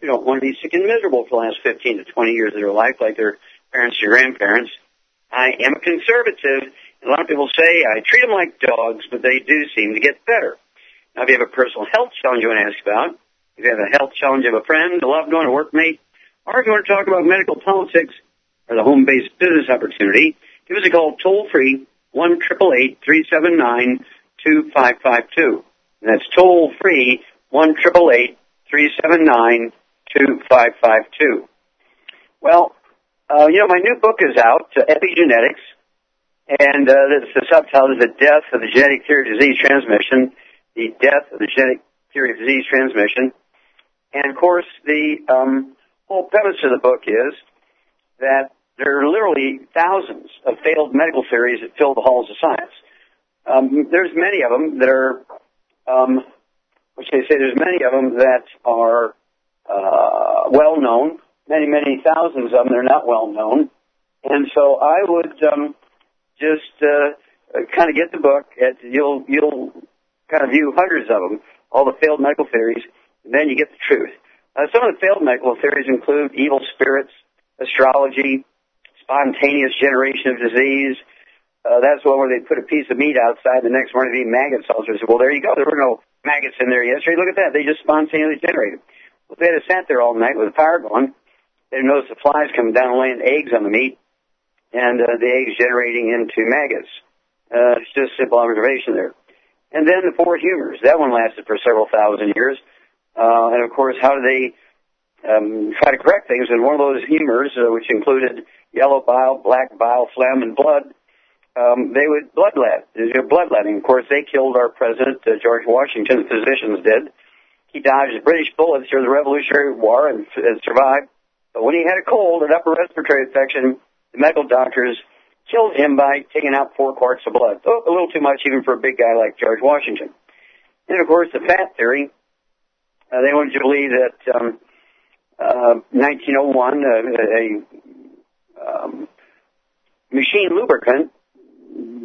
who don't want to be sick and miserable for the last 15 to 20 years of their life like their parents or grandparents. I am a conservative. A lot of people say I treat them like dogs, but they do seem to get better. Now, if you have a personal health challenge you want to ask about, if you have a health challenge of a friend, a loved one, a workmate, or if you want to talk about medical politics or the home-based business opportunity, give us a call toll free one triple eight three seven nine two five five two. That's toll free one triple eight three seven nine two five five two. Well, uh, you know my new book is out, uh, Epigenetics, and uh, the, the subtitle is "The Death of the Genetic Theory of Disease Transmission." the death of the genetic theory of disease transmission. And of course, the um, whole premise of the book is that there are literally thousands of failed medical theories that fill the halls of science. Um, there's many of them that are, um, what should I say, there's many of them that are uh, well known, many, many thousands of them that are not well known. And so I would um, just uh, kind of get the book. At, you'll you'll kind of view hundreds of them, all the failed medical theories, and then you get the truth. Uh, some of the failed medical theories include evil spirits, astrology, spontaneous generation of disease. Uh, that's one where they put a piece of meat outside, the next morning the maggots all just, well, there you go. There were no maggots in there yesterday. Look at that. They just spontaneously generated. If they had sat there all night with a fire going, they'd notice the flies coming down and laying eggs on the meat, and uh, the eggs generating into maggots. Uh, it's just simple observation there. And then the four humors. That one lasted for several thousand years. Uh, and of course, how do they um, try to correct things? And one of those humors, uh, which included yellow bile, black bile, phlegm, and blood, um, they would bloodlet. Bloodletting. Of course, they killed our president, uh, George Washington. Physicians did. He dodged British bullets during the Revolutionary War and, and survived. But when he had a cold, an upper respiratory infection, the medical doctors killed him by taking out four quarts of blood. Oh, a little too much even for a big guy like George Washington. And of course, the fat theory, uh, they wanted to believe that um, uh, 1901, uh, a um, machine lubricant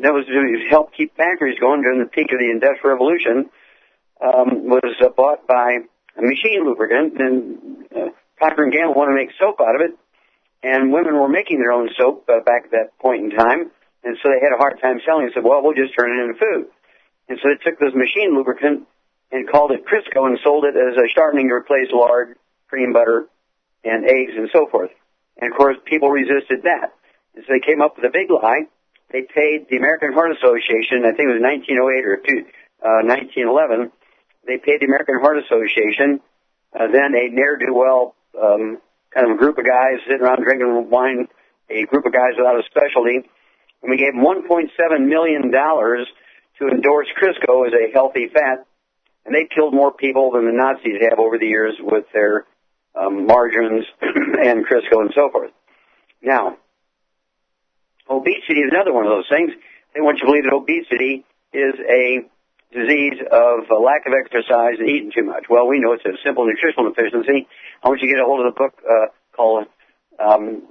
that was to help keep factories going during the peak of the Industrial Revolution um, was uh, bought by a machine lubricant, and uh, Procter and Gamble wanted to make soap out of it, and women were making their own soap uh, back at that point in time, and so they had a hard time selling. They said, "Well, we'll just turn it into food." And so they took this machine lubricant and called it Crisco and sold it as a shortening to replace lard, cream butter, and eggs and so forth. And of course, people resisted that. And so they came up with a big lie. They paid the American Heart Association, I think it was 1908 or two, uh, 1911, they paid the American Heart Association, uh, then a ne'er-do-well um, kind of a group of guys sitting around drinking wine, a group of guys without a specialty, and we gave them $1.7 million to endorse Crisco as a healthy fat, and they killed more people than the Nazis have over the years with their um, margarines and Crisco and so forth. Now, obesity is another one of those things. They want you to believe that obesity is a disease of a lack of exercise and eating too much. Well, we know it's a simple nutritional deficiency. I want you to get a hold of the book uh, called um,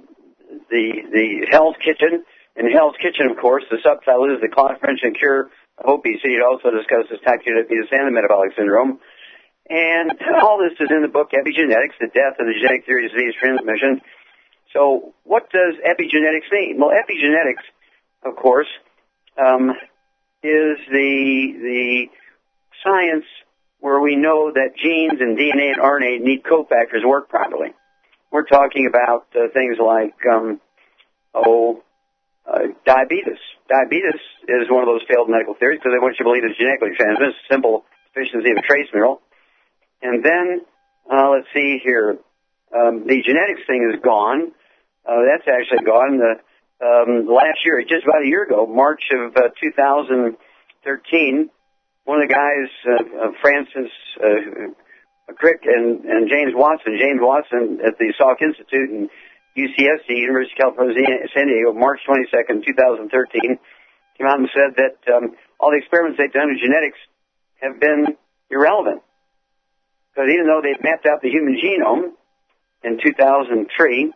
the the Hell's Kitchen. In Hell's Kitchen, of course, the subtitle is the and cure of obesity. It also discusses type 2 diabetes and the metabolic syndrome. And all this is in the book Epigenetics, the death of the genetic theory of disease transmission. So what does epigenetics mean? Well, epigenetics, of course, um, is the the science where we know that genes and DNA and RNA need cofactors work properly. we're talking about uh, things like, um, oh, uh, diabetes. Diabetes is one of those failed medical theories because they want you to believe it's genetically transmitted, simple deficiency of a trace mineral. And then, uh, let's see here, um, the genetics thing is gone. Uh, that's actually gone. The, um, last year, just about a year ago, March of uh, 2013, one of the guys, uh, uh, Francis uh, Crick and, and James Watson, James Watson at the Salk Institute and UCSD, University of California, San Diego, March 22nd, 2013, came out and said that um, all the experiments they've done with genetics have been irrelevant. Because even though they've mapped out the human genome in 2003,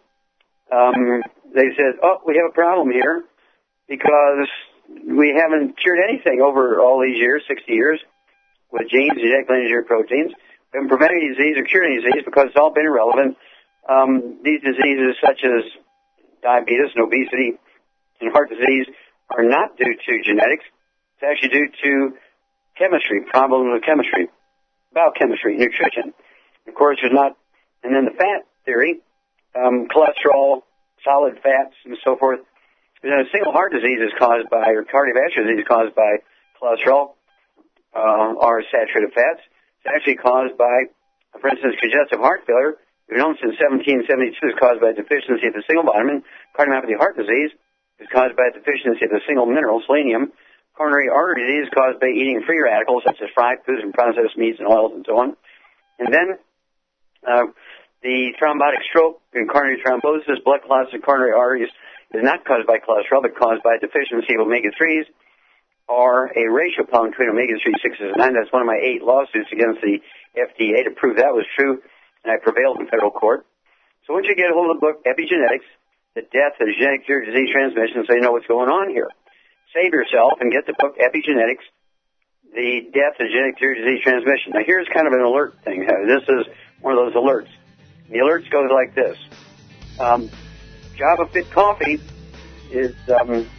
um, they said, oh, we have a problem here because we haven't cured anything over all these years, 60 years, with genes, genetically engineered proteins. Haven't prevented disease or cured any disease because it's all been irrelevant um, these diseases such as diabetes and obesity and heart disease are not due to genetics. It's actually due to chemistry, problems with chemistry, biochemistry, nutrition. Of course, there's not, and then the fat theory, um, cholesterol, solid fats, and so forth. a single heart disease is caused by, or cardiovascular disease is caused by cholesterol, uh, or saturated fats. It's actually caused by, for instance, congestive heart failure We've known since 1772 is caused by deficiency of the single vitamin. Cardiomyopathy heart disease is caused by deficiency of the single mineral, selenium. Coronary artery disease is caused by eating free radicals such as fried foods and processed meats and oils and so on. And then uh, the thrombotic stroke and coronary thrombosis, blood clots in coronary arteries is not caused by cholesterol, but caused by a deficiency of omega-3s or a ratio problem between omega-3, 6, and 9. That's one of my eight lawsuits against the FDA to prove that was true and I prevailed in federal court. So once you get a hold of the book, Epigenetics, the death of genetic cure disease transmission, so you know what's going on here. Save yourself and get the book Epigenetics, the death of genetic cure disease transmission. Now here's kind of an alert thing. This is one of those alerts. The alerts goes like this. Um, Java Fit Coffee is um,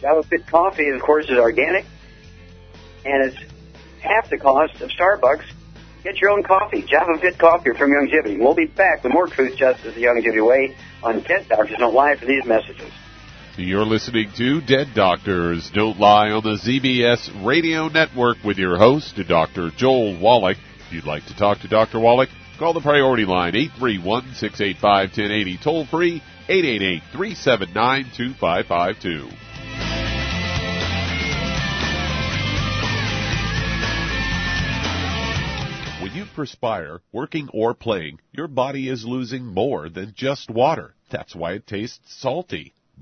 Java Fit Coffee, of course, is organic, and it's half the cost of Starbucks. Get your own coffee, Java Fit Coffee from Young Youngevity. We'll be back with more Truth, Justice, the Young Youngevity Way on Dead Doctors Don't Lie for these messages. You're listening to Dead Doctors Don't Lie on the ZBS Radio Network with your host, Dr. Joel Wallach. If you'd like to talk to Dr. Wallach, call the priority line 831-685-1080, toll free 888-379-2552. When you perspire, working or playing, your body is losing more than just water. That's why it tastes salty.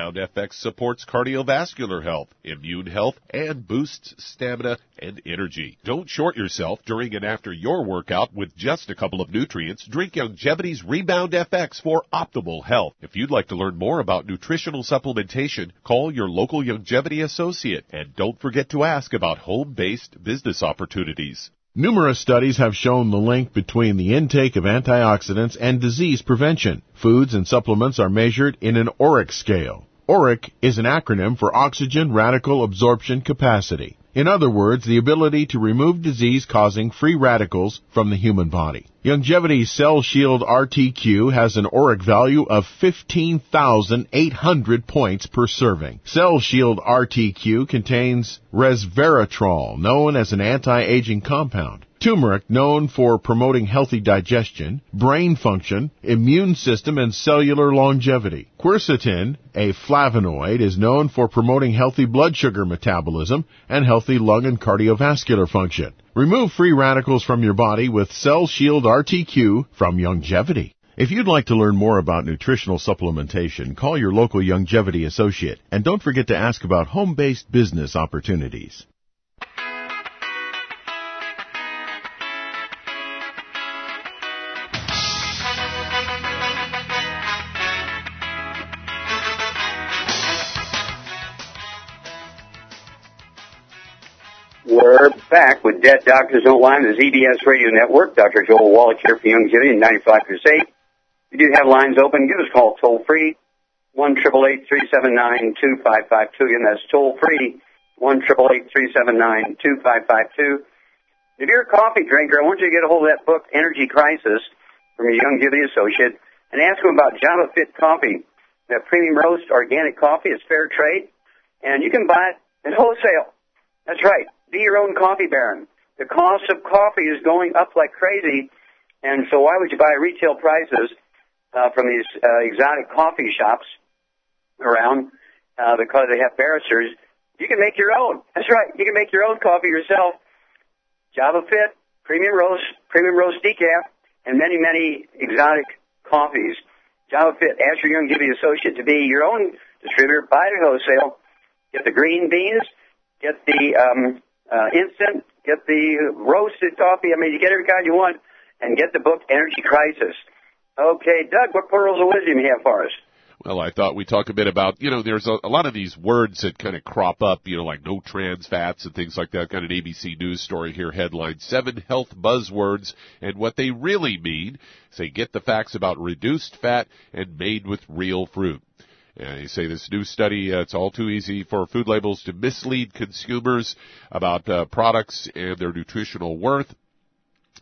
Rebound FX supports cardiovascular health, immune health, and boosts stamina and energy. Don't short yourself during and after your workout with just a couple of nutrients. Drink Youngevity's Rebound FX for optimal health. If you'd like to learn more about nutritional supplementation, call your local Youngevity associate and don't forget to ask about home-based business opportunities. Numerous studies have shown the link between the intake of antioxidants and disease prevention. Foods and supplements are measured in an ORAC scale. ORAC is an acronym for Oxygen Radical Absorption Capacity. In other words, the ability to remove disease-causing free radicals from the human body. Youngevity's Cell Shield RTQ has an ORAC value of 15,800 points per serving. Cell Shield RTQ contains resveratrol, known as an anti-aging compound turmeric known for promoting healthy digestion, brain function, immune system, and cellular longevity. Quercetin, a flavonoid, is known for promoting healthy blood sugar metabolism and healthy lung and cardiovascular function. Remove free radicals from your body with Cell Shield RTQ from Youngevity. If you'd like to learn more about nutritional supplementation, call your local Youngevity associate and don't forget to ask about home-based business opportunities. With Dead Doctors Don't Lie the ZBS Radio Network. Dr. Joel Wallach here for Youngevity in 95 Crusade. We do have lines open. Give us a call toll free, 1 379 2552 Again, that's toll free, 1 379 If you're a coffee drinker, I want you to get a hold of that book, Energy Crisis, from your Youngevity associate, and ask them about Java Fit Coffee. That premium roast organic coffee is fair trade, and you can buy it at wholesale. That's right. Be your own coffee baron. The cost of coffee is going up like crazy, and so why would you buy retail prices uh, from these uh, exotic coffee shops around uh, because they have barristers? You can make your own. That's right. You can make your own coffee yourself. Java Fit, Premium Roast, Premium Roast Decaf, and many, many exotic coffees. Java Fit, ask your Youngevity associate to be your own distributor. Buy it at wholesale. Get the green beans. Get the um, uh, instant, get the roasted coffee. I mean, you get every kind you want, and get the book Energy Crisis. Okay, Doug, what pearls of wisdom you have for us? Well, I thought we'd talk a bit about, you know, there's a, a lot of these words that kind of crop up, you know, like no trans fats and things like that. Got an ABC News story here, headline, seven health buzzwords and what they really mean. Say, get the facts about reduced fat and made with real fruit. Uh, you say this new study, uh, it's all too easy for food labels to mislead consumers about uh, products and their nutritional worth.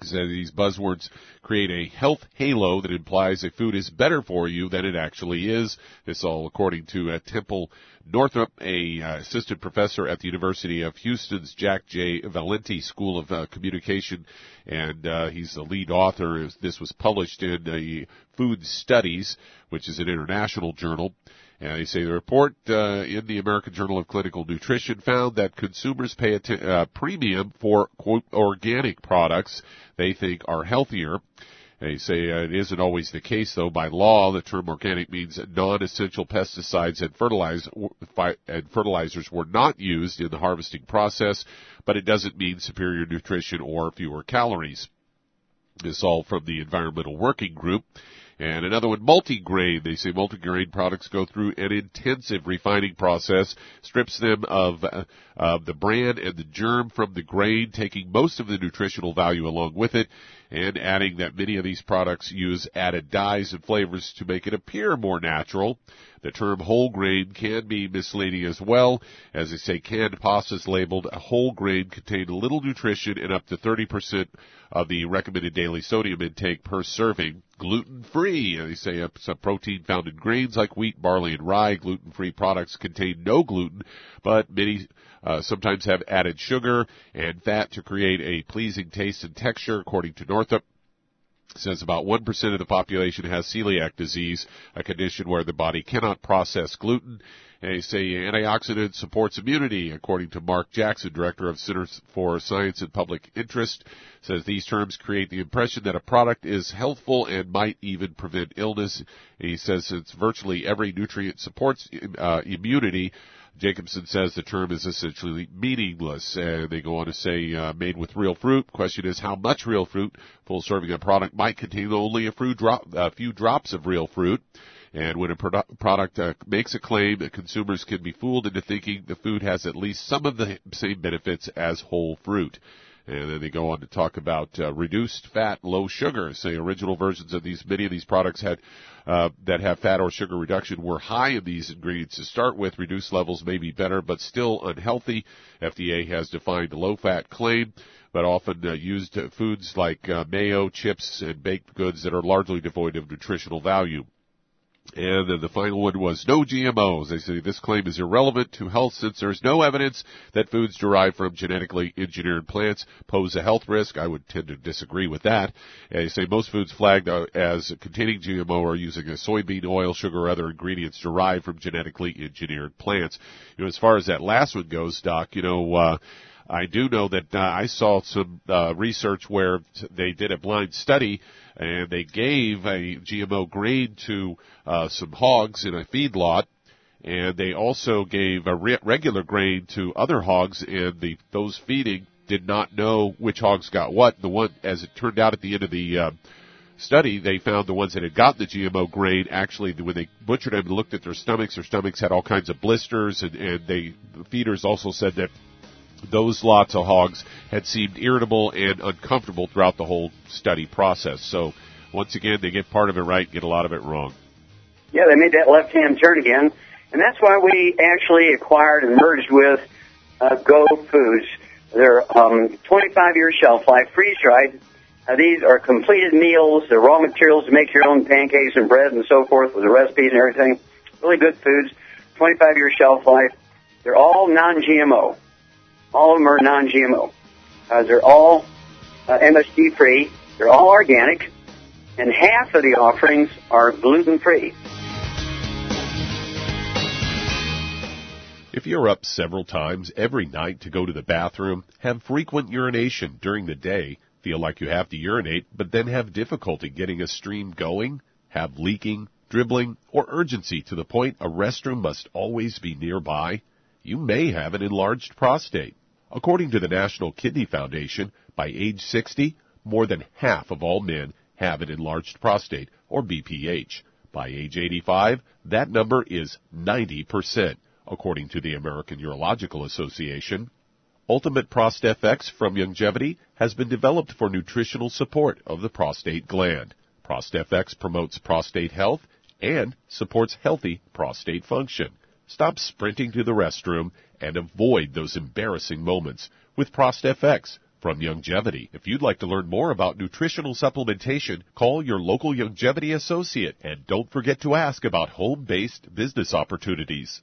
So these buzzwords create a health halo that implies a food is better for you than it actually is. This all according to uh, Temple Northrup, a uh, assistant professor at the University of Houston's Jack J. Valenti School of uh, Communication, and uh, he's the lead author. This was published in Food Studies, which is an international journal. And they say the report uh, in the American Journal of Clinical Nutrition found that consumers pay a t- uh, premium for quote organic products they think are healthier. They say uh, it isn't always the case, though. By law, the term organic means non-essential pesticides and, fertilize, and fertilizers were not used in the harvesting process, but it doesn't mean superior nutrition or fewer calories. This all from the Environmental Working Group. And another one, multigrain. They say multigrain products go through an intensive refining process, strips them of, uh, of the bran and the germ from the grain, taking most of the nutritional value along with it, and adding that many of these products use added dyes and flavors to make it appear more natural. The term whole grain can be misleading as well. As they say, canned pastas labeled a whole grain contain little nutrition and up to 30% of the recommended daily sodium intake per serving gluten free. They say it's a protein found in grains like wheat, barley, and rye. Gluten free products contain no gluten, but many uh, sometimes have added sugar and fat to create a pleasing taste and texture, according to Northrup says about 1% of the population has celiac disease, a condition where the body cannot process gluten. They say antioxidant supports immunity, according to Mark Jackson, director of Centers for Science and Public Interest. Says these terms create the impression that a product is healthful and might even prevent illness. he says since virtually every nutrient supports uh, immunity, Jacobson says the term is essentially meaningless, and they go on to say uh, made with real fruit. Question is how much real fruit? Full serving of product might contain only a few, drop, a few drops of real fruit. And when a produ- product uh, makes a claim, consumers can be fooled into thinking the food has at least some of the same benefits as whole fruit. And then they go on to talk about uh, reduced fat, low sugar. Say original versions of these, many of these products had uh, that have fat or sugar reduction were high in these ingredients to start with. Reduced levels may be better, but still unhealthy. FDA has defined low fat claim but often uh, used foods like uh, mayo, chips, and baked goods that are largely devoid of nutritional value. And then the final one was no GMOs. They say this claim is irrelevant to health since there's no evidence that foods derived from genetically engineered plants pose a health risk. I would tend to disagree with that. And they say most foods flagged uh, as containing GMO are using a soybean oil, sugar, or other ingredients derived from genetically engineered plants. You know, as far as that last one goes, Doc, you know, uh, I do know that uh, I saw some uh, research where they did a blind study and they gave a GMO grain to uh, some hogs in a feedlot, and they also gave a re- regular grain to other hogs, and the those feeding did not know which hogs got what. The one, as it turned out at the end of the uh, study, they found the ones that had gotten the GMO grain actually, when they butchered them and looked at their stomachs, their stomachs had all kinds of blisters, and, and they the feeders also said that those lots of hogs had seemed irritable and uncomfortable throughout the whole study process. So once again, they get part of it right, get a lot of it wrong. Yeah, they made that left-hand turn again, and that's why we actually acquired and merged with uh, Go Foods. They're um, 25-year shelf life, freeze-dried. Uh, these are completed meals. They're raw materials to make your own pancakes and bread and so forth with the recipes and everything. Really good foods. 25-year shelf life. They're all non-GMO. All of them are non-GMO. Uh, they're all uh, MSG free. They're all organic, and half of the offerings are gluten free. If you're up several times every night to go to the bathroom, have frequent urination during the day, feel like you have to urinate, but then have difficulty getting a stream going, have leaking, dribbling, or urgency to the point a restroom must always be nearby, you may have an enlarged prostate. According to the National Kidney Foundation, by age 60, more than half of all men have an enlarged prostate, or BPH. By age 85, that number is 90%, according to the American Urological Association. Ultimate ProstFX from Youngevity has been developed for nutritional support of the prostate gland. ProstFX promotes prostate health and supports healthy prostate function. Stop sprinting to the restroom and avoid those embarrassing moments with ProstFX from Youngevity. If you'd like to learn more about nutritional supplementation, call your local Youngevity associate and don't forget to ask about home-based business opportunities.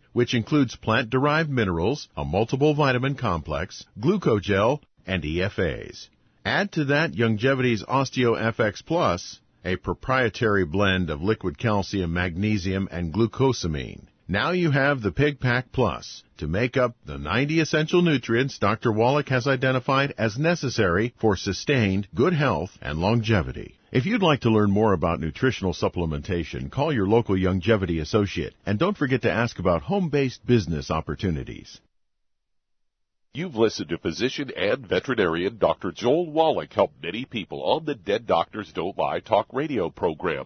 which includes plant-derived minerals, a multiple vitamin complex, glucogel, and EFAs. Add to that Youngevity's OsteoFX Plus, a proprietary blend of liquid calcium, magnesium, and glucosamine. Now you have the Pig Pack Plus to make up the 90 essential nutrients Dr. Wallach has identified as necessary for sustained good health and Youngevity. If you'd like to learn more about nutritional supplementation, call your local longevity associate and don't forget to ask about home-based business opportunities. You've listened to physician and veterinarian Dr. Joel Wallach help many people on the Dead Doctors Don't Lie talk radio program.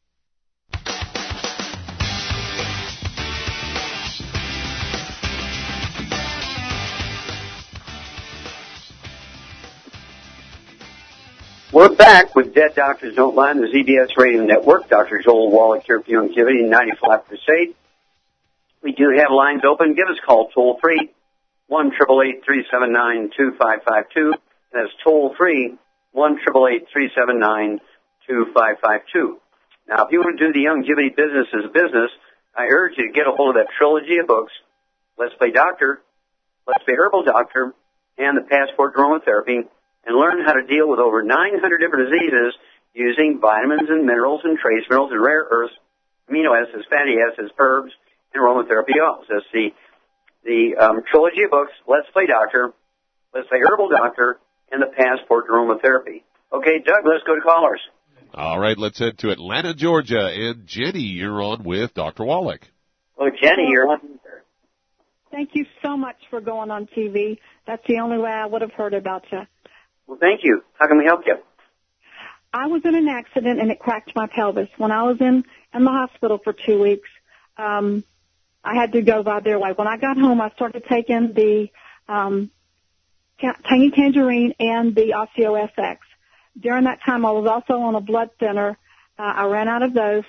We're back with Dead Doctors Don't Lie on the ZBS Radio Network. Dr. Joel Wallach here for Youngevity 95 Crusade. We do have lines open. Give us a call toll free one triple eight three seven nine two five five two. That's toll free one triple eight three seven nine two five five two. Now, if you want to do the Youngevity business as a business, I urge you to get a hold of that trilogy of books, Let's Play Doctor, Let's Play Herbal Doctor, and the Passport Aromatherapy, and learn how to deal with over 900 different diseases using vitamins and minerals and trace minerals and rare earths, amino acids, fatty acids, herbs, and aromatherapy oils. That's the the um, trilogy of books, Let's Play Doctor, Let's Play Herbal Doctor, and the Passport to Aromatherapy. Okay, Doug, let's go to callers. All right, let's head to Atlanta, Georgia. And Jenny, you're on with Dr. Wallach. Well, Jenny, you're on. Thank you so much for going on TV. That's the only way I would have heard about you. Well, thank you. How can we help you? I was in an accident and it cracked my pelvis. When I was in, in the hospital for two weeks, um, I had to go by their way. When I got home, I started taking the um, Tangy Tangerine and the Osteo FX. During that time, I was also on a blood thinner. Uh, I ran out of those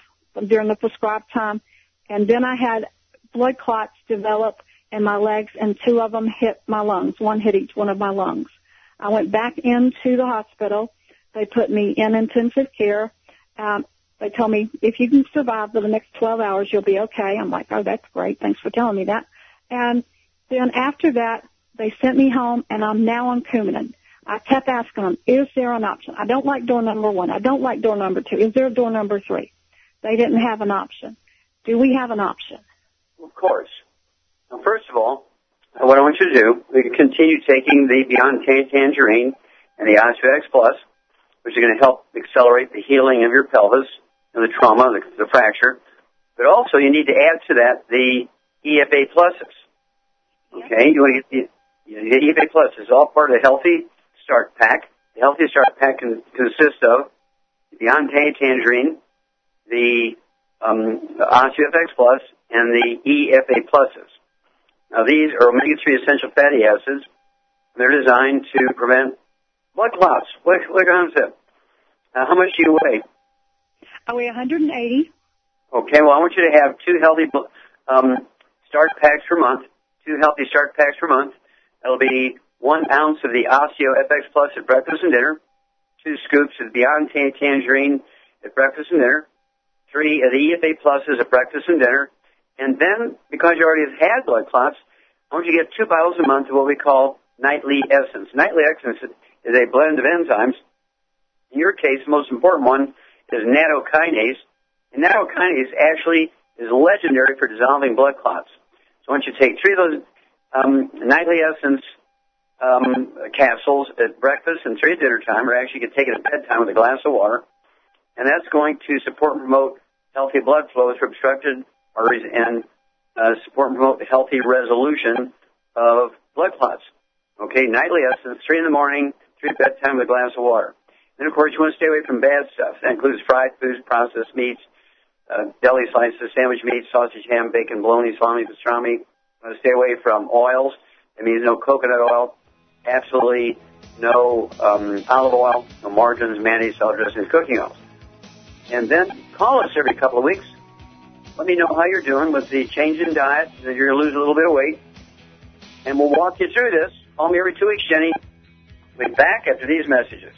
during the prescribed time, and then I had blood clots develop in my legs, and two of them hit my lungs. One hit each one of my lungs. I went back into the hospital. They put me in intensive care. Um, they told me if you can survive for the next 12 hours, you'll be okay. I'm like, oh, that's great. Thanks for telling me that. And then after that, they sent me home, and I'm now on Coumadin. I kept asking them, is there an option? I don't like door number one. I don't like door number two. Is there a door number three? They didn't have an option. Do we have an option? Of course. Now, first of all, what I want you to do, we continue taking the Beyond Tangerine and the OsteoFX Plus, which are going to help accelerate the healing of your pelvis and the trauma, the, the fracture. But also, you need to add to that the EFA pluses. Okay, you want to get the the EFA plus is all part of the healthy start pack. The healthy start pack can, consists of the Beyond Tangerine, the um, OsteoFX Plus, and the EFA pluses. Now these are omega-3 essential fatty acids. They're designed to prevent blood clots. What, what concept? Uh, how much do you weigh? I weigh 180. Okay, well I want you to have two healthy um, start packs per month. Two healthy start packs per month. That'll be one ounce of the Osteo FX Plus at breakfast and dinner, two scoops of the Beyond Tangerine at breakfast and dinner, three of the EFA Pluses at breakfast and dinner, and then, because you already have had blood clots, I want you get two bottles a month of what we call nightly essence. Nightly essence is a blend of enzymes. In your case, the most important one is nattokinase. And nattokinase actually is legendary for dissolving blood clots. So want you take three of those um, nightly essence um, capsules at breakfast and three at dinner time, or actually you can take it at bedtime with a glass of water. And that's going to support and promote healthy blood flow through obstructed arteries and uh, support and promote healthy resolution of blood clots. Okay, nightly essence, three in the morning, three at bedtime with a glass of water. Then, of course, you want to stay away from bad stuff. That includes fried foods, processed meats, uh, deli slices, sandwich meats, sausage, ham, bacon, bologna, salami, pastrami. You want to stay away from oils. That means no coconut oil, absolutely no um, olive oil, no margarines, mayonnaise, salad dressings, cooking oils. And then call us every couple of weeks. Let me know how you're doing with the change in diet, that you're going to lose a little bit of weight. And we'll walk you through this. Call me every two weeks, Jenny. We'll be back after these messages.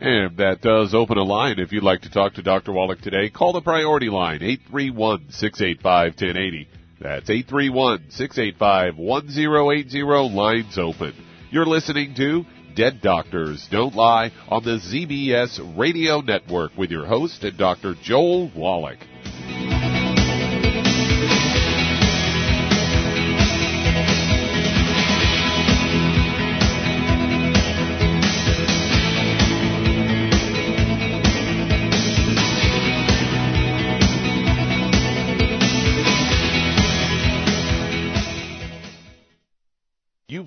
And that does open a line if you'd like to talk to Dr. Wallach today. Call the priority line, 831-685-1080. That's 831-685-1080. Lines open. You're listening to Dead Doctors Don't Lie on the ZBS Radio Network with your host, Dr. Joel Wallach.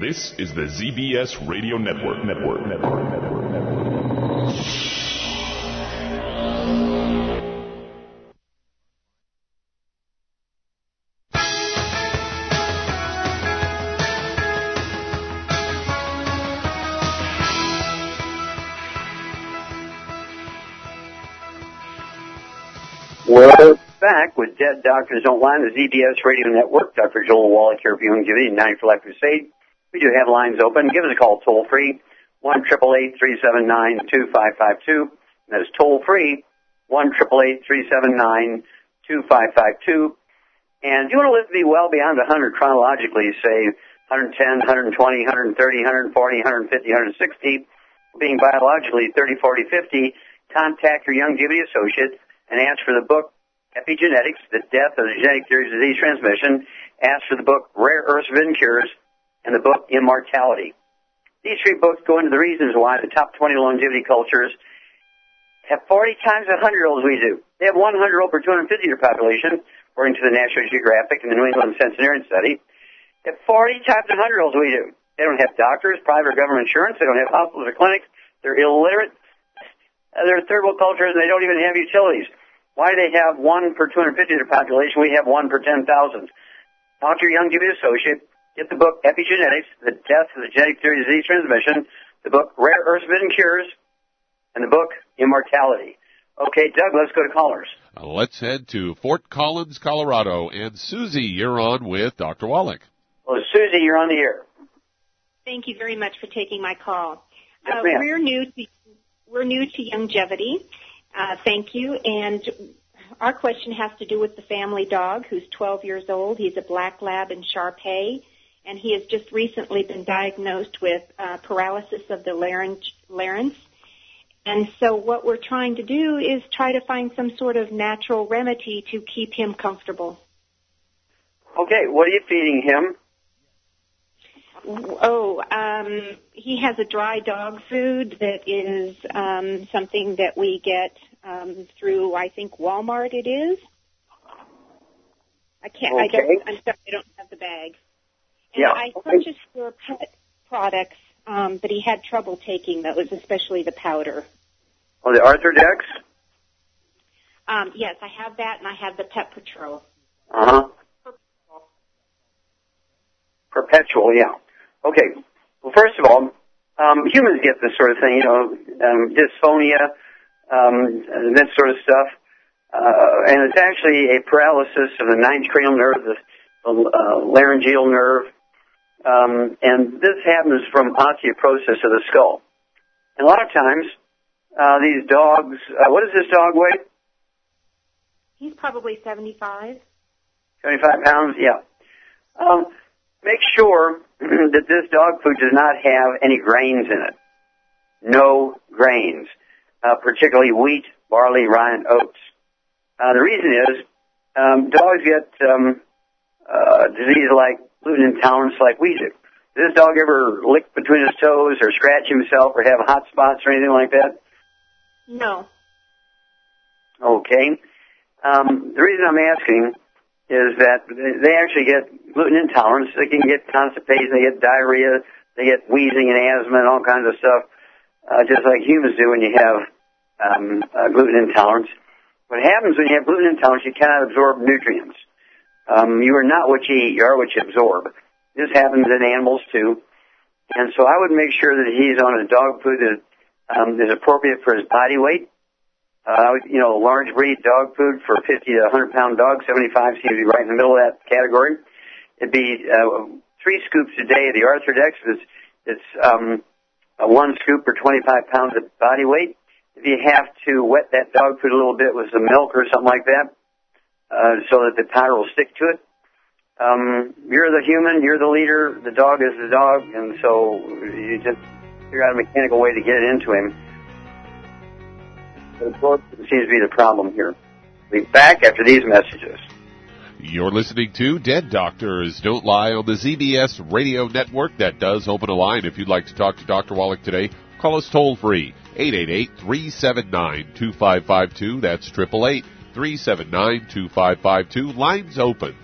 This is the ZBS Radio Network. Network. Network. Network. Network. We're back with Dead Doctors Don't Lie, the ZBS Radio Network. Dr. Joel Wallach here for Youngevity, 9 for Life Crusade. We do have lines open. Give us a call toll free, one triple eight three seven nine two five five two. That is toll free, one triple eight three seven nine two five five two. And if you want to live to be well beyond 100 chronologically, say 110, 120, 130, 140, 150, 160, being biologically 30, 40, 50, contact your Youngevity associate and ask for the book Epigenetics, The Death of the Genetic Theory of Disease Transmission. Ask for the book Rare Earths Forbidden Cures and the book Immortality. These three books go into the reasons why the top 20 longevity cultures have 40 times the 100 year olds we do. They have 100 year old per 250 year population, according to the National Geographic and the New England Centenarian Study. They have 40 times the 100 year olds we do. They don't have doctors, private or government insurance. They don't have hospitals or clinics. They're illiterate. Uh, they're third world cultures and they don't even have utilities. Why do they have one per 250 year population? We have one per 10,000. Talk to your Youngevity associate. Get the book Epigenetics, The Death of the Genetic Theory of Disease Transmission, the book Rare Earths Forbidden Cures, and the book Immortality. Okay, Doug, let's go to callers. Uh, let's head to Fort Collins, Colorado. And Susie, you're on with Dr. Wallach. Well, Susie, you're on the air. Thank you very much for taking my call. Yes, uh, ma'am. we're new to we're new to Youngevity. Uh, thank you. And our question has to do with the family dog who's 12 years old. He's a black lab in Shar-Pei, and he has just recently been diagnosed with uh, paralysis of the larynx, larynx. And so what we're trying to do is try to find some sort of natural remedy to keep him comfortable. Okay, what are you feeding him? Oh, um, he has a dry dog food that is um, something that we get um, through, I think, Walmart. It is. I can't. I don't. I'm sorry. I don't have the bag. Yeah, I purchased for pet products, um, but he had trouble taking those, especially the powder. Oh, the Arthrodex? Um, yes, I have that, and I have the Pet Patrol. Uh-huh. Perpetual, yeah. Okay. Well, first of all, um, humans get this sort of thing, you know, um, dysphonia, um, and that sort of stuff. Uh, and it's actually a paralysis of the ninth cranial nerve, the, the uh, laryngeal nerve. Um, and this happens from osteoporosis of the skull. And a lot of times, uh, these dogs, uh, what does this dog weigh? He's probably 75. 75 pounds, yeah. Um, make sure that this dog food does not have any grains in it. No grains, uh, particularly wheat, barley, rye, and oats. Uh, the reason is um, dogs get um, uh, disease like gluten intolerance like we do. Does this dog ever lick between his toes or scratch himself or have hot spots or anything like that? No. Okay. Um, the reason I'm asking is that they actually get gluten intolerance. They can get constipation, they get diarrhea, they get wheezing and asthma and all kinds of stuff, uh, just like humans do when you have um, uh, gluten intolerance. What happens when you have gluten intolerance, you cannot absorb nutrients. Um, you are not what you eat, you are what you absorb. This happens in animals too. And so I would make sure that he's on a dog food that um, is appropriate for his body weight. Uh, you know, large breed dog food for 50 to 100 pound dogs, 75 seems to be right in the middle of that category. It'd be uh, three scoops a day of the Arthrodex. It's, it's um, one scoop for 25 pounds of body weight. If you have to wet that dog food a little bit with some milk or something like that, uh, so that the powder will stick to it. Um, you're the human, you're the leader, the dog is the dog, and so you just figure out a mechanical way to get it into him. But absorption seems to be the problem here. We'll be back after these messages. You're listening to Dead Doctors Don't Lie on the ZBS radio network. That does open a line if you'd like to talk to Dr. Wallach today. Call us toll free, 888-379-2552. That's 888 379 2552. Lines open.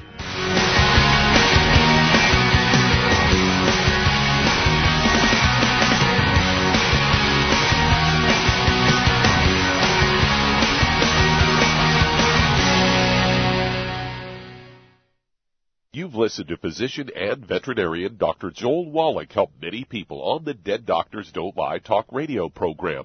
You've listened to physician and veterinarian Dr. Joel Wallach help many people on the Dead Doctors Don't Lie talk radio program.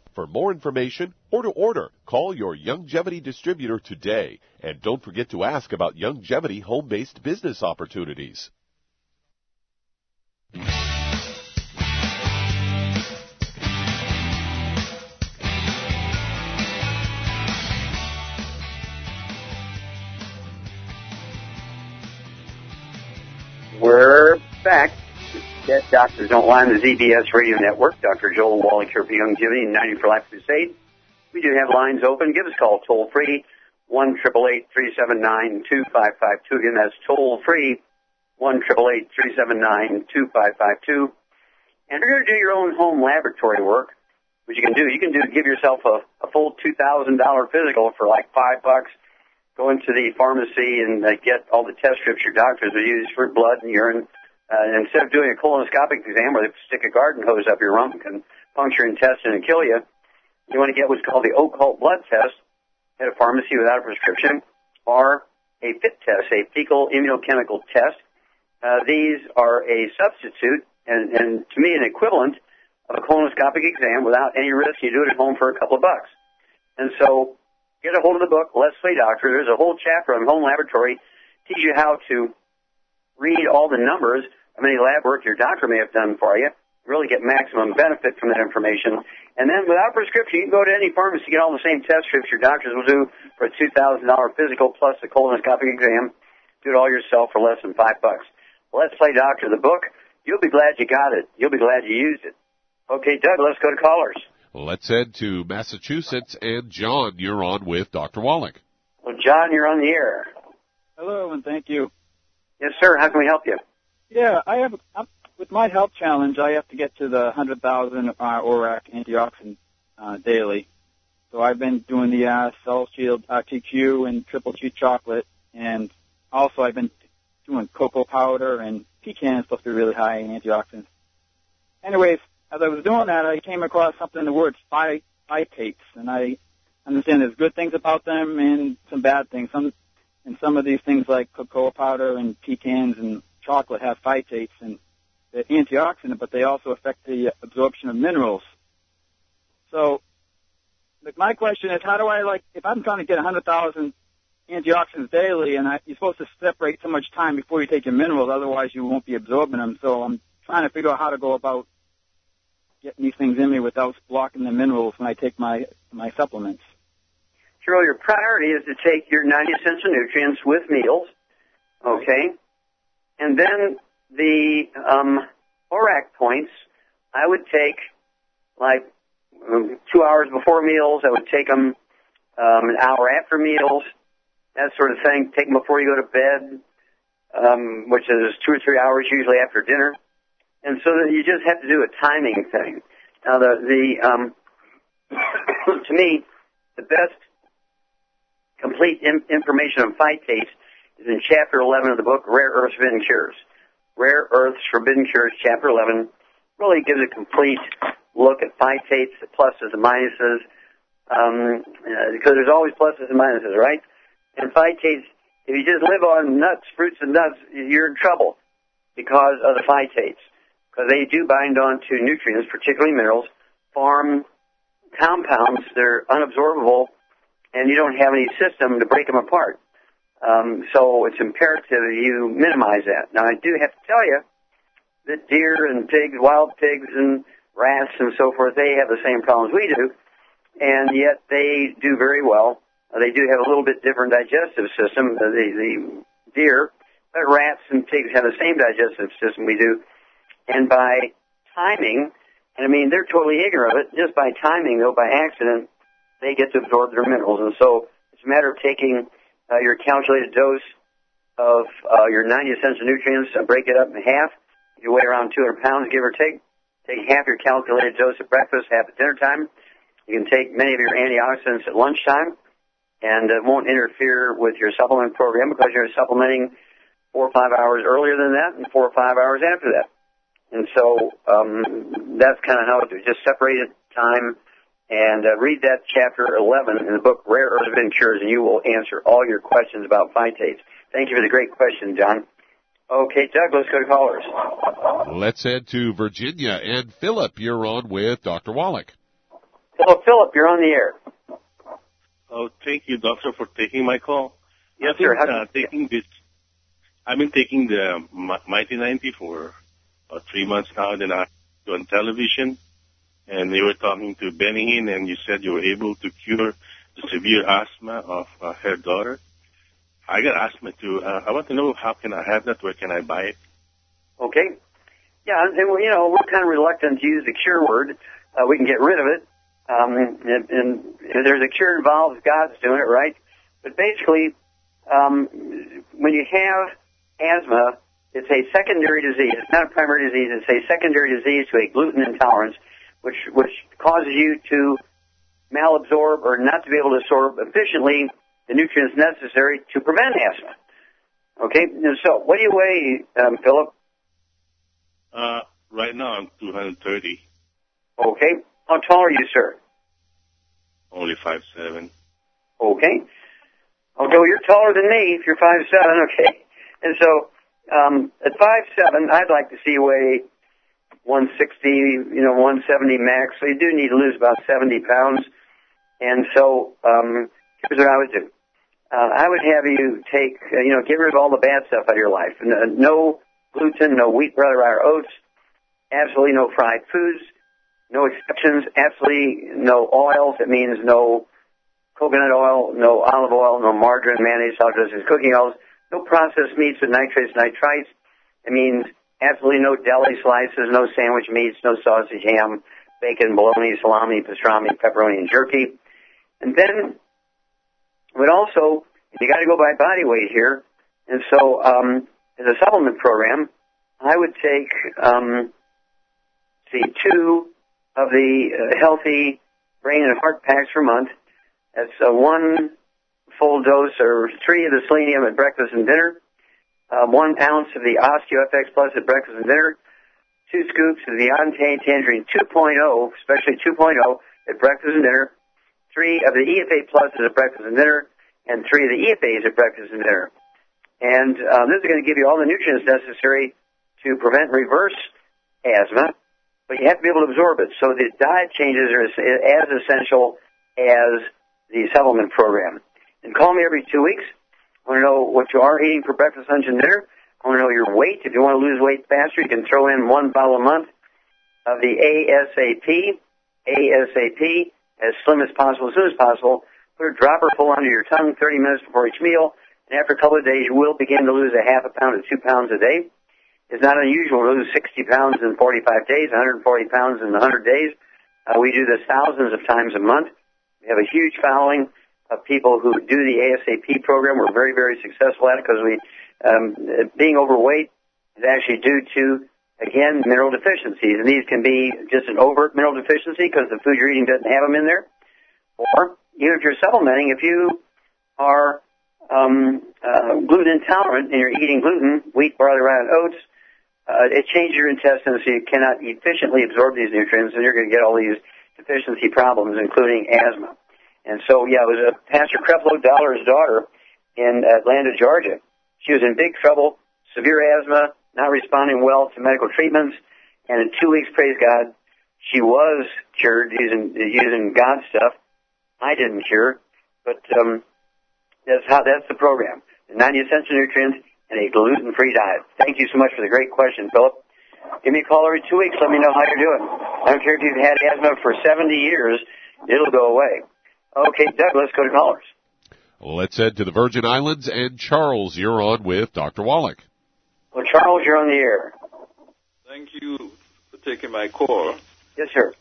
For more information or to order, call your Youngevity distributor today. And don't forget to ask about Youngevity home-based business opportunities. We're back. Dead Doctors Don't Lie on the ZBS Radio Network. Dr. Joel Wallach here for Youngevity and 90 for Life Crusade. We do have lines open. Give us a call toll free, 1 379 2552 Again, that's toll free, 1 379 2552 And if you're going to do your own home laboratory work, what you can do, you can do give yourself a, a full $2,000 physical for like five bucks. Go into the pharmacy and uh, get all the test strips your doctors will use for blood and urine uh, instead of doing a colonoscopic exam where they stick a garden hose up your rump and puncture your intestine and kill you, you want to get what's called the occult blood test at a pharmacy without a prescription or a FIT test, a fecal immunochemical test. uh, these are a substitute and, and to me an equivalent of a colonoscopic exam without any risk. You do it at home for a couple of bucks. And so get a hold of the book, Let's Play Doctor. There's a whole chapter on home laboratory, teach you how to read all the numbers of any lab work your doctor may have done for you, really get maximum benefit from that information. And then without prescription, you can go to any pharmacy, get all the same test strips your doctors will do for a $2,000 physical plus a colonoscopic exam. Do it all yourself for less than five bucks. Let's Play Doctor, the book. You'll be glad you got it. You'll be glad you used it. Okay, Doug, let's go to callers. Let's head to Massachusetts. And John, you're on with Dr. Wallach. Well, John, you're on the air. Hello, and thank you. Yes, sir. How can we help you? Yeah, I have I'm, with my health challenge. I have to get to the hundred thousand uh, ORAC antioxidant uh, daily. So I've been doing the uh, Cell Shield RTQ and Triple G chocolate, and also I've been doing cocoa powder and pecan is supposed to be really high in antioxidants. Anyways, as I was doing that, I came across something, the word phy- phytates, and I understand there's good things about them and some bad things. Some and some of these things like cocoa powder and pecans and chocolate have phytates and they're antioxidant, but they also affect the absorption of minerals. So, my question is, how do I like if I'm trying to get 100,000 antioxidants daily, and I, you're supposed to separate so much time before you take your minerals, otherwise you won't be absorbing them. So I'm trying to figure out how to go about getting these things in me without blocking the minerals when I take my my supplements. Cheryl, your priority is to take your 90 essential nutrients with meals, okay? And then the um, ORAC points, I would take like um, two hours before meals. I would take them um, an hour after meals, that sort of thing. Take them before you go to bed, um, which is two or three hours usually after dinner. And so you just have to do a timing thing. Now the the um, to me the best complete in- information on phytates is in chapter 11 of the book Rare Earths Forbidden Cures. Rare Earths Forbidden Cures, chapter 11, really gives a complete look at phytates, the pluses and minuses, um, uh, because there's always pluses and minuses, right? And phytates, if you just live on nuts, fruits and nuts, you're in trouble because of the phytates. Because they do bind on to nutrients, particularly minerals, farm compounds, they're unabsorbable and you don't have any system to break them apart. Um, so it's imperative you minimize that. Now I do have to tell you that deer and pigs, wild pigs and rats and so forth, they have the same problems we do, and yet they do very well. Uh, they do have a little bit different digestive system, uh, the, the deer, but rats and pigs have the same digestive system we do. And by timing, and I mean they're totally ignorant of it, just by timing though, by accident, they get to absorb their minerals. And so it's a matter of taking uh, your calculated dose of uh, your 90 essential nutrients and break it up in half. You weigh around 200 pounds, give or take. Take half your calculated dose at breakfast, half at dinner time. You can take many of your antioxidants at lunchtime, and it won't interfere with your supplement program because you're supplementing four or five hours earlier than that and four or five hours after that. And so um, that's kind of how it is. Just separated time and uh, read that chapter 11 in the book Rare Earths Forbidden Cures, and you will answer all your questions about phytates. Thank you for the great question, John. Okay, Doug, let's go to callers. Let's head to Virginia. And Philip, you're on with Dr. Wallach. Hello, Philip, you're on the air. Oh, thank you, doctor, for taking my call. Yes, I've been, sir. Uh, taking this. I've been taking the Mighty 90 for about three months now. and I on television, and you were talking to Benny Hinn, and you said you were able to cure the severe asthma of uh, her daughter. I got asthma too. Uh, I want to know how can I have that? Where can I buy it? Okay. Yeah, and you know we're kind of reluctant to use the cure word. Uh, we can get rid of it, um, and, and if there's a cure involved, God's doing it, right? But basically, um, when you have asthma, it's a secondary disease. It's not a primary disease. It's a secondary disease to a gluten intolerance, which which causes you to malabsorb or not to be able to absorb efficiently the nutrients necessary to prevent asthma. Okay, and so what do you weigh, um, Philip? Uh, right now I'm 230, Okay, how tall are you, sir? only five seven. Okay. Although you're taller than me if you're five seven, okay. And so Um, at five seven, I'd like to see you weigh 160, you know, 170 max. So you do need to lose about 70 pounds. And so um, here's what I would do. Uh, I would have you take, uh, you know, get rid of all the bad stuff out of your life. No, no gluten, no wheat, brother, or oats. Absolutely no fried foods. No exceptions. Absolutely no oils. It means no coconut oil, no olive oil, no margarine, mayonnaise, salad dressings, cooking oils. No processed meats with nitrates, nitrites. It means absolutely no deli slices, no sandwich meats, no sausage, ham, bacon, bologna, salami, pastrami, pepperoni, and jerky. And then but also you got to go by body weight here. And so, um, as a supplement program, I would take, um, see, two of the uh, healthy brain and heart packs per month. That's uh, one full dose or three of the selenium at breakfast and dinner, uh, one ounce of the OsteoFX Plus at breakfast and dinner, two scoops of the Beyond Tangy Tangerine 2.0, especially 2.0 at breakfast and dinner, three of the EFA pluses at breakfast and dinner, and three of the EFAs at breakfast and dinner. And um, this is going to give you all the nutrients necessary to prevent reverse asthma, but you have to be able to absorb it. So the diet changes are as essential as the supplement program. And call me every two weeks. I want to know what you are eating for breakfast, lunch, and dinner. I want to know your weight. If you want to lose weight faster, you can throw in one bottle a month of the ASAP. ASAP as slim as possible, as soon as possible. Put a dropper full under your tongue 30 minutes before each meal, and after a couple of days, you will begin to lose a half a pound to two pounds a day. It's not unusual to lose 60 pounds in 45 days, 140 pounds in 100 days. Uh, we do this thousands of times a month. We have a huge following of people who do the ASAP program. We're very, very successful at it because we, um, being overweight is actually due to, again, mineral deficiencies. And these can be just an overt mineral deficiency because the food you're eating doesn't have them in there. Or, even if you're supplementing, if you are um, uh, gluten intolerant and you're eating gluten, wheat, barley, rye, and oats, uh, it changes your intestines so you cannot efficiently absorb these nutrients and you're going to get all these deficiency problems, including asthma. And so, yeah, it was a Pastor Creflo Dollar's daughter in Atlanta, Georgia. She was in big trouble, severe asthma, not responding well to medical treatments, and in two weeks, praise God, she was cured using using God stuff. I didn't cure, but um, that's how that's the program. The 90 essential nutrients and a gluten-free diet. Thank you so much for the great question, Philip. Give me a call every two weeks. Let me know how you're doing. I don't care if you've had asthma for 70 years. It'll go away. Okay, Doug, let's go to callers. Let's head to the Virgin Islands. And Charles, you're on with Dr. Wallach. Well, Charles, you're on the air. Thank you for taking my call. Yes, sir.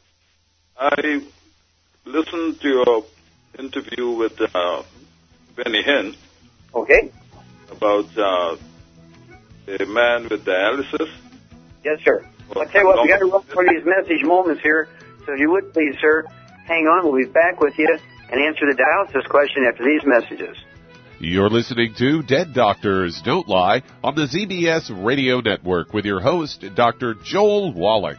I listened to your interview with uh, Benny Hinn. Okay. About uh, the man with dialysis. Yes, sir. Well, I'll tell you what, we got to run for these message moments here. So if you would please, sir, hang on. We'll be back with you and answer the dialysis question after these messages. You're listening to Dead Doctors Don't Lie on the ZBS Radio Network with your host, Dr. Joel Wallach.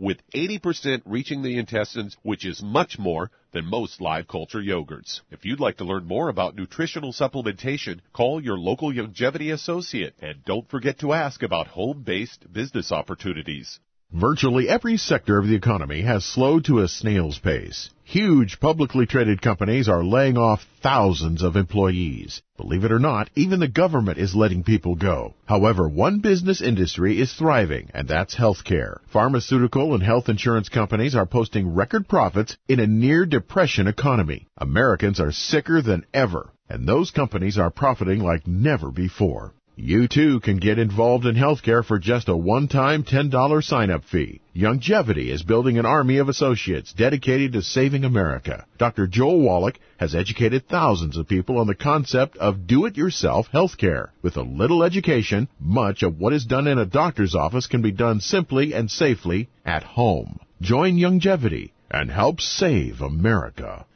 With 80% reaching the intestines, which is much more than most live culture yogurts. If you'd like to learn more about nutritional supplementation, call your local Youngevity associate and don't forget to ask about home-based business opportunities. Virtually every sector of the economy has slowed to a snail's pace. Huge publicly traded companies are laying off thousands of employees. Believe it or not, even the government is letting people go. However, one business industry is thriving, and that's healthcare. Pharmaceutical and health insurance companies are posting record profits in a near depression economy. Americans are sicker than ever, and those companies are profiting like never before. You too can get involved in healthcare for just a one-time $10 sign-up fee. Youngevity is building an army of associates dedicated to saving America. Dr. Joel Wallach has educated thousands of people on the concept of do-it-yourself healthcare. With a little education, much of what is done in a doctor's office can be done simply and safely at home. Join Youngevity and help save America.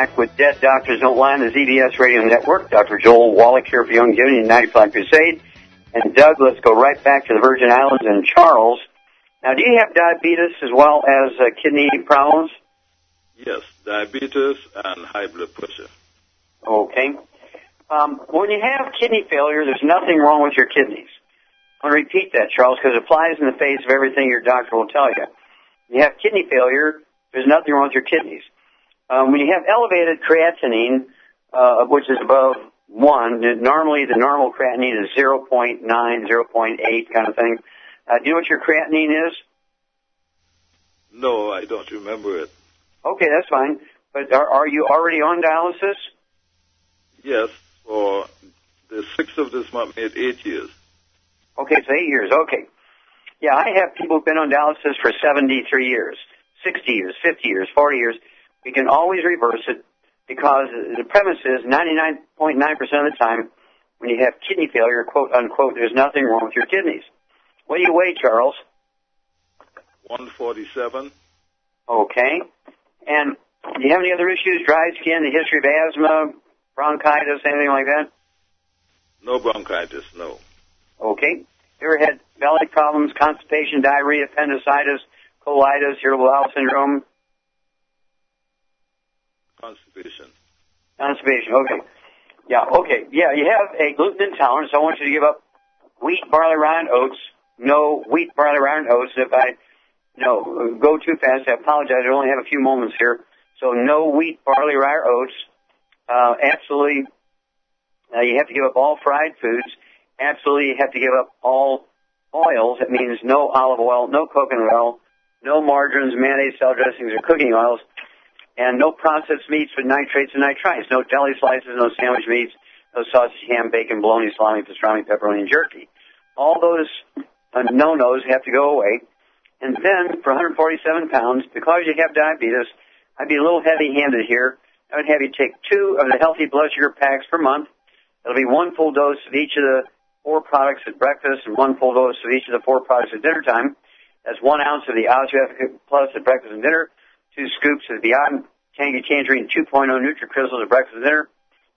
back with Dead Doctors Don't Lie on the ZBS Radio Network. Dr. Joel Wallach here for Youngevity and 95 Crusade. And Doug, let's go right back to the Virgin Islands and Charles. Now, do you have diabetes as well as uh, kidney problems? Yes, diabetes and high blood pressure. Okay. Um, when you have kidney failure, there's nothing wrong with your kidneys. I want to repeat that, Charles, because it flies in the face of everything your doctor will tell you. When you have kidney failure, there's nothing wrong with your kidneys. Um, when you have elevated creatinine, uh, which is above one, normally the normal creatinine is 0.9, 0.8 kind of thing. Uh, do you know what your creatinine is? No, I don't remember it. Okay, that's fine. But are, are you already on dialysis? Yes, for the 6th of this month made eight years. Okay, it's eight years. Okay. Yeah, I have people who've been on dialysis for 73 years, 60 years, 50 years, 40 years. We can always reverse it because the premise is 99.9% of the time when you have kidney failure, quote unquote, there's nothing wrong with your kidneys. What do you weigh, Charles? 147. Okay. And do you have any other issues? Dry skin, the history of asthma, bronchitis, anything like that? No bronchitis, no. Okay. You ever had belly problems, constipation, diarrhea, appendicitis, colitis, irritable bowel syndrome? Constipation. Constipation, okay. Yeah, okay. Yeah, you have a gluten intolerance. I want you to give up wheat, barley, rye, and oats. No wheat, barley, rye, and oats. If I no go too fast, I apologize. I only have a few moments here. So no wheat, barley, rye, or oats. Uh, absolutely, uh, you have to give up all fried foods. Absolutely, you have to give up all oils. That means no olive oil, no coconut oil, no margarines, mayonnaise, salad dressings, or cooking oils and no processed meats with nitrates and nitrites, no deli slices, no sandwich meats, no sausage, ham, bacon, bologna, salami, pastrami, pepperoni, and jerky. All those uh, no-nos have to go away. And then for 147 pounds, because you have diabetes, I'd be a little heavy-handed here. I would have you take two of the healthy blood sugar packs per month. It'll be one full dose of each of the four products at breakfast and one full dose of each of the four products at dinner time. That's one ounce of the OsteoFX Plus at breakfast and dinner, two scoops of the Beyond Tangy Tangerine 2.0 NutriCrystals at breakfast and dinner,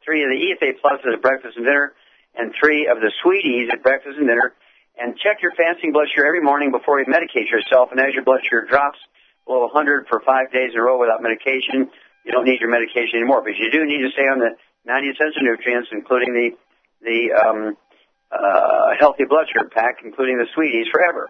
three of the EFA Pluses at breakfast and dinner, and three of the Sweet Eze at breakfast and dinner. And check your fasting blood sugar every morning before you medicate yourself. And as your blood sugar drops below 100 for five days in a row without medication, you don't need your medication anymore. But you do need to stay on the 90 essential nutrients, including the the um, uh, healthy blood sugar pack, including the Sweet Eze, forever.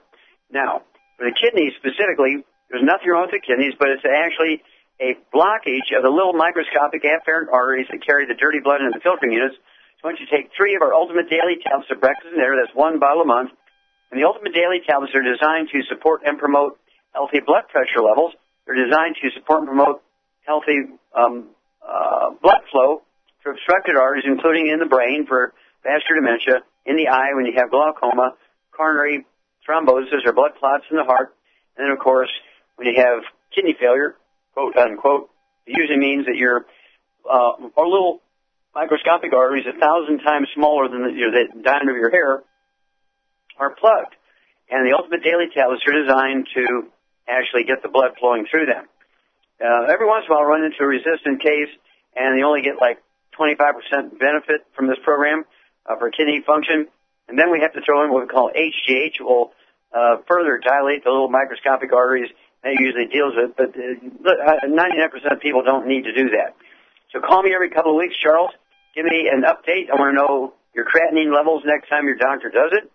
Now, for the kidneys specifically, there's nothing wrong with the kidneys, but it's actually a blockage of the little microscopic afferent arteries that carry the dirty blood into the filtering units. So once you take three of our Ultimate Daily tablets of breakfast and dinner, that's one bottle a month, and the Ultimate Daily tablets are designed to support and promote healthy blood pressure levels. They're designed to support and promote healthy um, uh, blood flow to obstructed arteries, including in the brain for vascular dementia, in the eye when you have glaucoma, coronary thrombosis or blood clots in the heart, and then of course when you have kidney failure, quote unquote, usually means that your uh, our little microscopic arteries, a thousand times smaller than the, you know, the diameter of your hair, are plugged. And the Ultimate Daily tablets are designed to actually get the blood flowing through them. Uh, every once in a while, I'll run into a resistant case, and they only get like 25% benefit from this program uh, for kidney function. And then we have to throw in what we call HGH, will uh, further dilate the little microscopic arteries that usually deals with. But uh, 99% of people don't need to do that. So call me every couple of weeks, Charles. Give me an update. I want to know your creatinine levels next time your doctor does it.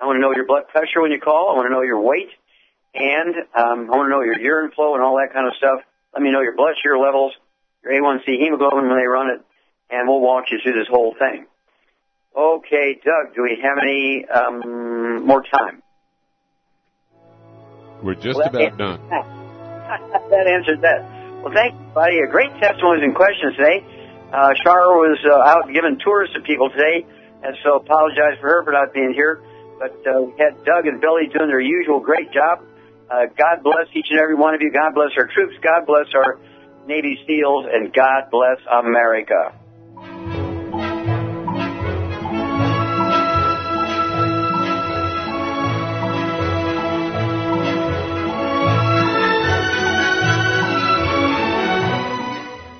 I want to know your blood pressure when you call. I want to know your weight. And um, I want to know your urine flow and all that kind of stuff. Let me know your blood sugar levels, your A1C hemoglobin when they run it, and we'll walk you through this whole thing. Okay, Doug, do we have any um, more time? We're just well, about done. that answers that. Well, thank you, buddy. A great testimonies and questions today. Uh, Shara was uh, out giving tours to people today, and so apologize for her for not being here. But uh, we had Doug and Billy doing their usual great job. Uh, God bless each and every one of you. God bless our troops. God bless our Navy SEALs, and God bless America.